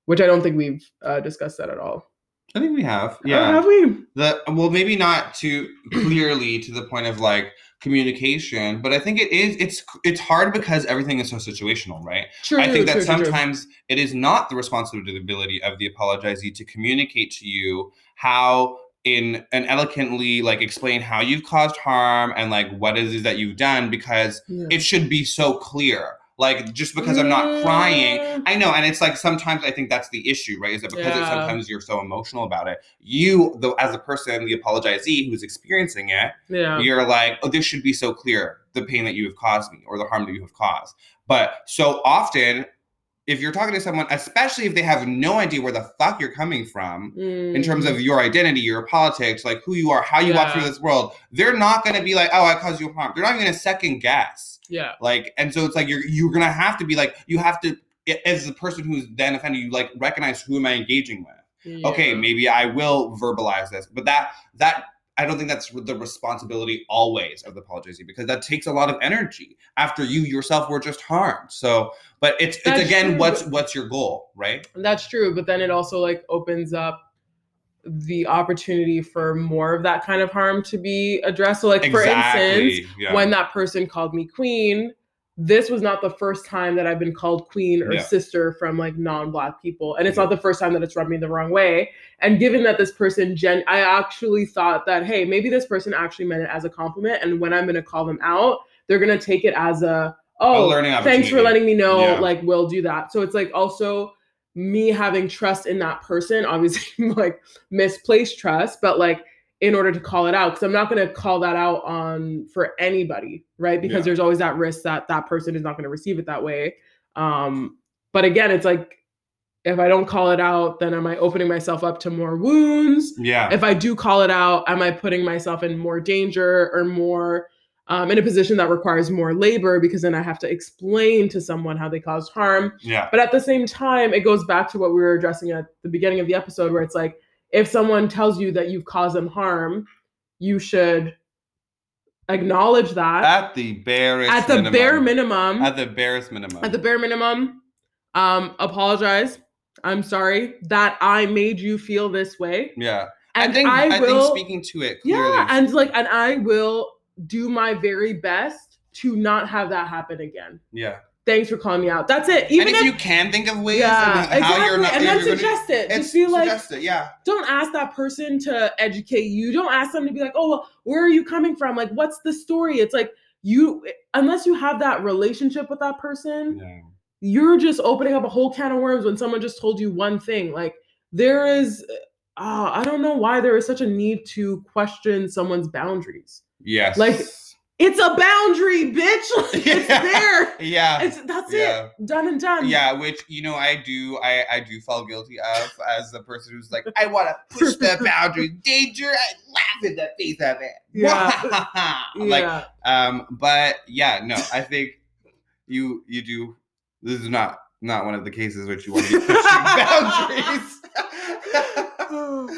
which i don't think we've uh, discussed that at all. I think we have yeah. have we? The well maybe not too clearly to the point of like communication but i think it is it's it's hard because everything is so situational right? True i think that true, true, true. sometimes it is not the responsibility of the apologizee to communicate to you how in and elegantly like explain how you've caused harm and like what it is that you've done because Yeah. it should be so clear like just because i'm not crying I know, and it's like sometimes I think that's the issue, right? Is that because it, sometimes you're so emotional about it, you, though, as a person, the apologizee who's experiencing it, yeah you're like, oh, this should be so clear, the pain that you have caused me or the harm that you have caused. But so often, if you're talking to someone, especially if they have no idea where the fuck you're coming from, in terms Mm. of your identity, your politics, like who you are, how you walk through this world, they're not going to be like, oh, I caused you harm. They're not even going to second guess. Yeah. Like and so it's like you're you're gonna have to be like you have to as the person who's then offended you like recognize who am i engaging with? Okay maybe i will verbalize this but that that i don't think that's the responsibility always of the apologizee because that takes a lot of energy after you yourself were just harmed so but it's it's That's again true, what's what's your goal right That's true, but then it also like opens up the opportunity for more of that kind of harm to be addressed. So like for instance, yeah. when that person called me queen, this was not the first time that I've been called queen or Yeah. sister from like non-black people. And it's not the first time that it's rubbed me the wrong way. And given that this person gen I actually thought that, hey, maybe this person actually meant it as a compliment. And when I'm gonna call them out, they're gonna take it as a oh learning thanks for letting me know, Yeah. like we'll do that. So it's like also me having trust in that person, obviously like misplaced trust, but like in order to call it out, because I'm not going to call that out on for anybody, right? Because Yeah. there's always that risk that that person is not going to receive it that way. Um, but again, it's like if I don't call it out, then am I opening myself up to more wounds? yeah If I do call it out, am I putting myself in more danger or more um, in a position that requires more labor because then I have to explain to someone how they caused harm? yeah But at the same time, it goes back to what we were addressing at the beginning of the episode, where it's like, if someone tells you that you've caused them harm, you should acknowledge that at the barest at the minimum. bare minimum. at the barest minimum At the bare minimum, um, apologize. I'm sorry that I made you feel this way. yeah And I think I, I, will, think speaking to it clearly yeah, and like, and I will do my very best to not have that happen again. Yeah. Thanks for calling me out. That's it. Even and if, if you can think of ways yeah, and how exactly. you're not and then you're suggest it. it's Just be like, it, yeah. don't ask that person to educate you. Don't ask them to be like, oh, well, where are you coming from? Like, what's the story? It's like you, unless you have that relationship with that person, Yeah. you're just opening up a whole can of worms when someone just told you one thing. Like, there is, uh, I don't know why there is such a need to question someone's boundaries. Yes. Like, It's a boundary, bitch. Like, it's there. yeah. It's that's Yeah. it. Done and done. Yeah, which you know I do I I do fall guilty of as the person who's like I want to push the boundary, danger. I laugh in the face of it. Yeah. like yeah. um, but yeah, no, I think you you do. This is not not one of the cases which you want to be pushing boundaries.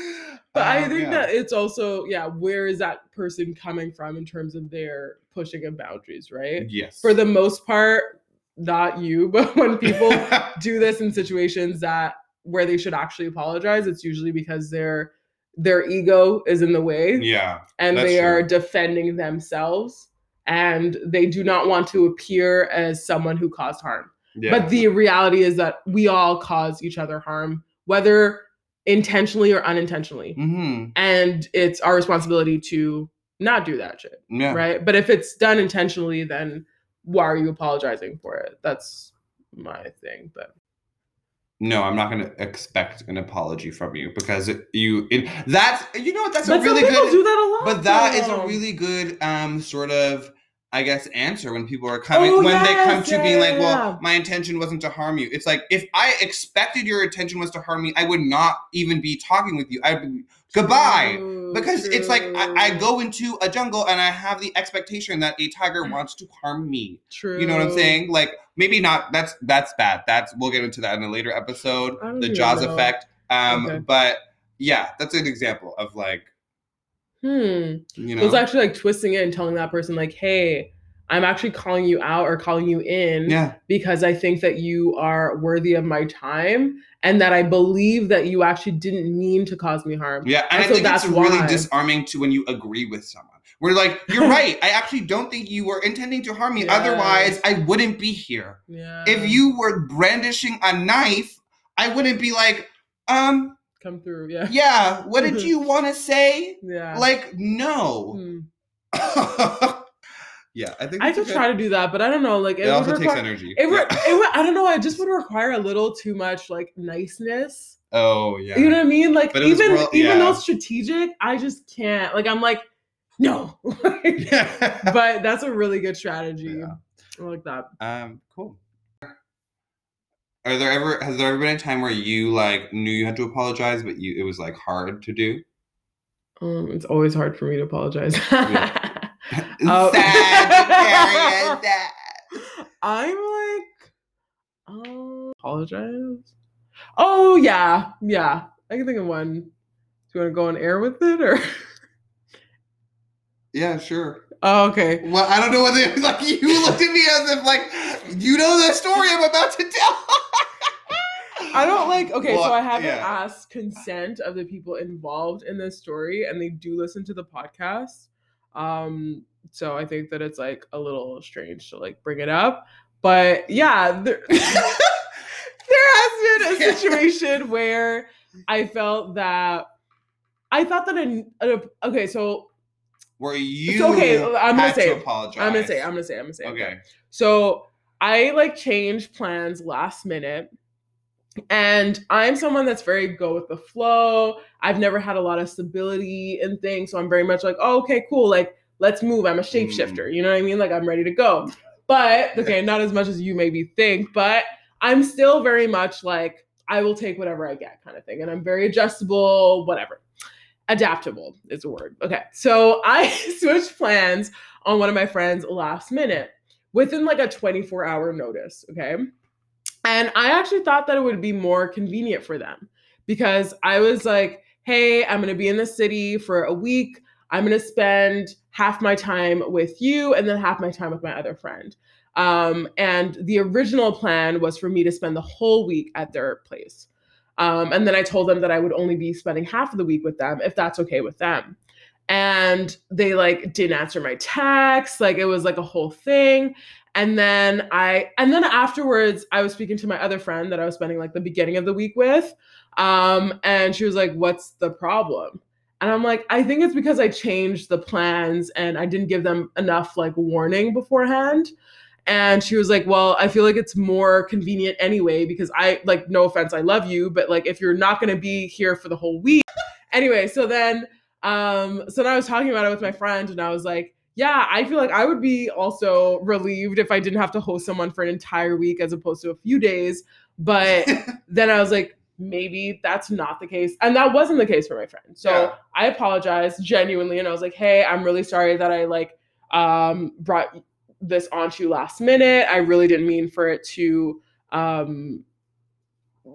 But I Um, think yeah. that it's also, yeah, where is that person coming from in terms of their pushing of boundaries, right? yes For the most part, not you, but when people do this in situations that where they should actually apologize, it's usually because their their ego is in the way yeah and they are defending themselves and they do not want to appear as someone who caused harm. yeah But the reality is that we all cause each other harm, whether intentionally or unintentionally. hmm And it's our responsibility to not do that shit. yeah Right. But if it's done intentionally, then why are you apologizing for it? That's my thing. But No, I'm not going to expect an apology from you because it, you it, that's you know what that's but a really good do that a lot. but that is a really good um sort of I guess answer when people are coming Oh, when they come to yeah, being like, well, yeah. my intention wasn't to harm you. It's like if I expected your intention was to harm me, I would not even be talking with you. I'd be goodbye. True, Because it's like I, I go into a jungle and I have the expectation that a tiger wants to harm me. True. You know what I'm saying? Like maybe not. That's that's bad. That's we'll get into that in a later episode. The Jaws know. effect. Um, Okay. but yeah, that's an example of like Hmm. you It know. was actually like twisting it and telling that person, like, hey, I'm actually calling you out or calling you in yeah, because I think that you are worthy of my time and that I believe that you actually didn't mean to cause me harm. yeah, and, And I so think it's that's really why. disarming to when you agree with someone. We're like, you're right. I actually don't think you were intending to harm me. Otherwise, I wouldn't be here. Yeah. If you were brandishing a knife, I wouldn't be like, um, come through, yeah. yeah. What did you want to say? Yeah. Like, no. Hmm. yeah, I think I could try to do that, but I don't know. Like it, It also takes energy. it, Yeah. it would, I don't know. I just would require a little too much like niceness. oh yeah. You know what I mean? Like But in this even world- even yeah. though strategic, I just can't. Like I'm like, no. Like, but that's a really good strategy. Yeah. I like that. um, cool. Are there ever has there ever been a time where you like knew you had to apologize, but you it was like hard to do? Um, it's always hard for me to apologize. Yeah. Oh. Sad. I'm like, oh, apologize. Oh yeah, yeah. I can think of one. Do you want to go on air with it or? Yeah, sure. Oh, okay. Well, I don't know whether like you looked at me as if like you know the story I'm about to tell. I don't like. Okay, so I haven't yeah. asked consent of the people involved in this story, and they do listen to the podcast. Um, so I think that it's like a little strange to like bring it up, but yeah, there, there has been a situation where I felt that I thought that in okay, so Where you So, okay, I'm gonna say to apologize. I'm gonna say, I'm gonna say, I'm gonna say. okay. So I like change plans last minute. And I'm someone that's very go with the flow. I've never had a lot of stability in things. So I'm very much like, oh, okay, cool. Like, let's move. I'm a shapeshifter. Mm. You know what I mean? Like, I'm ready to go. But, okay, not as much as you maybe think, but I'm still very much like, I will take whatever I get kind of thing. And I'm very adjustable, whatever. Adaptable is a word. Okay. So I switched plans on one of my friends last minute within like a 24 hour notice. Okay. And I actually thought that it would be more convenient for them because I was like, hey, I'm going to be in the city for a week. I'm going to spend half my time with you and then half my time with my other friend. Um, and the original plan was for me to spend the whole week at their place. Um, and then I told them that I would only be spending half of the week with them if that's okay with them. And they like didn't answer my text. Like it was like a whole thing. And then I and then afterwards I was speaking to my other friend that I was spending like the beginning of the week with. Um, and she was like, What's the problem? And I'm like, I think it's because I changed the plans and I didn't give them enough like warning beforehand. And she was like, Well, I feel like it's more convenient anyway because I like, no offense, I love you, but like if you're not gonna be here for the whole week. anyway, so then um, so then I was talking about it with my friend and I was like, yeah, I feel like I would be also relieved if I didn't have to host someone for an entire week as opposed to a few days. But then I was like, maybe that's not the case. And that wasn't the case for my friend. So Yeah. I apologized genuinely and I was like, hey, I'm really sorry that I like um brought this onto you last minute. I really didn't mean for it to um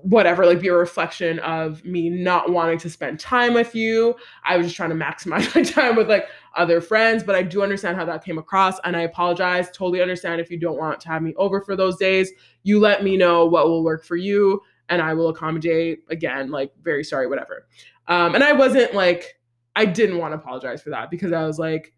whatever like be a reflection of me not wanting to spend time with you. I was just trying to maximize my time with like other friends but i do understand how that came across and i apologize. Totally understand if you don't want to have me over for those days. You let me know what will work for you and i will accommodate. Again like very sorry whatever. Um and i wasn't like i didn't want to apologize for that because i was like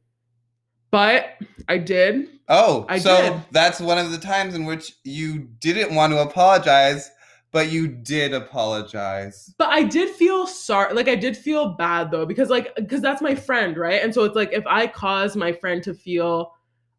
but i did. Oh, I so did. that's one of the times in which you didn't want to apologize, but you did apologize. But I did feel sorry. Like I did feel bad though, because like because that's my friend, right? And so it's like if I cause my friend to feel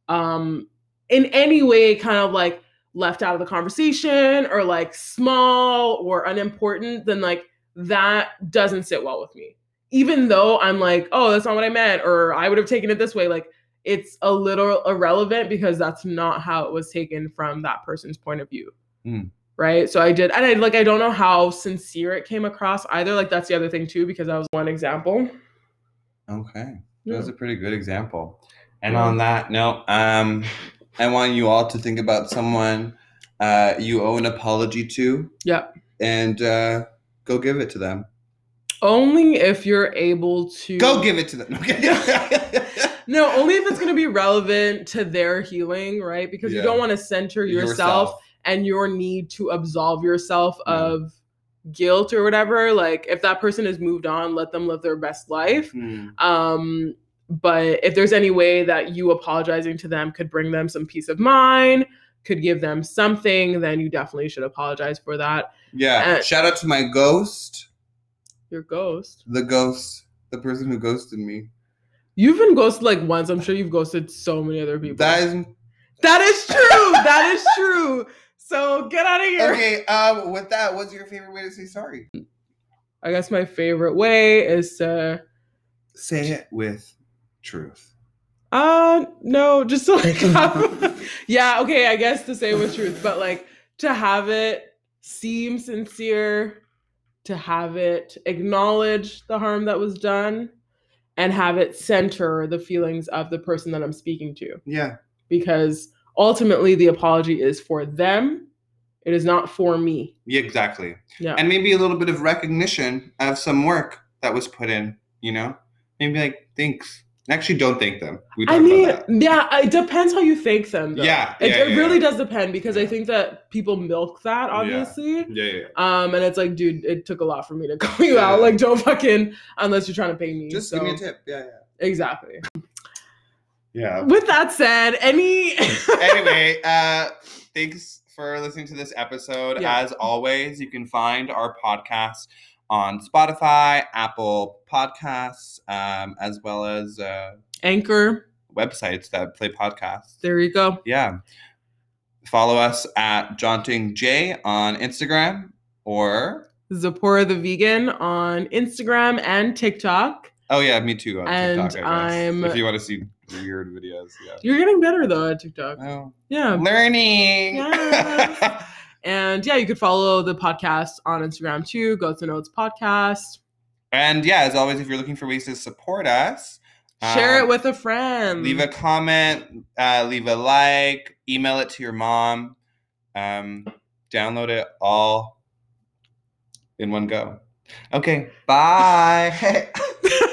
um in any way kind of like left out of the conversation or like small or unimportant, then like that doesn't sit well with me. Even though I'm like, oh, that's not what I meant, or I would have taken it this way, like it's a little irrelevant because that's not how it was taken from that person's point of view Mm. Right so i did and i like i don't know how sincere it came across either like that's the other thing too because that was one example Okay. That was a pretty good example. And Yeah. on that note, um, I want you all to think about someone uh, you owe an apology to. Yep. And uh, go give it to them. only if you're able to Go give it to them. Okay. no only if it's going to be relevant to their healing right because you don't want to center yourself, and your need to absolve yourself Yeah. of guilt or whatever like if that person has moved on let them live their best life Hmm. um but if there's any way that you apologizing to them could bring them some peace of mind could give them something then you definitely should apologize for that Yeah. Uh, Shout out to my ghost, your ghost the ghost, the person who ghosted me. you've been ghosted like once i'm sure you've ghosted so many other people That is that is true that is true so get out of here okay. Um, with that, what's your favorite way to say sorry? i guess my favorite way is to Say it with truth. Uh no, just to like have, yeah, okay, I guess to say with truth, but like to have it seem sincere, to have it acknowledge the harm that was done, and have it center the feelings of the person that I'm speaking to. Yeah. Because ultimately the apology is for them. It is not for me. Yeah. Exactly. Yeah. and maybe a little bit of recognition of some work that was put in. You know, maybe like thanks. Actually, don't thank them. We I mean, yeah, it depends how you thank them though. Yeah, It, yeah, it yeah, really yeah. does depend because I think that people milk that obviously. Yeah, yeah. Um, and it's like, dude, it took a lot for me to call you Yeah. out. Like, don't fucking unless you're trying to pay me. Just so, give me a tip. Yeah, Yeah, Exactly. Yeah. With that said, any anyway, uh, thanks for listening to this episode. Yeah. As always, you can find our podcast on Spotify, Apple Podcasts, um, as well as uh, Anchor, websites that play podcasts. there you go. Yeah. Follow us at Jaunting J on Instagram or Zipporah the vegan on Instagram and TikTok. Oh yeah, me too on And TikTok. I'm- if you want to see weird videos, yeah. You're getting better though at TikTok. Oh, Yeah. learning. Yes. And yeah, you could follow the podcast on Instagram too. Go to Notes Podcast. and yeah, as always, if you're looking for ways to support us, Share um, it with a friend. leave a comment, uh, leave a like, email it to your mom, um, download it all in one go. Okay, bye.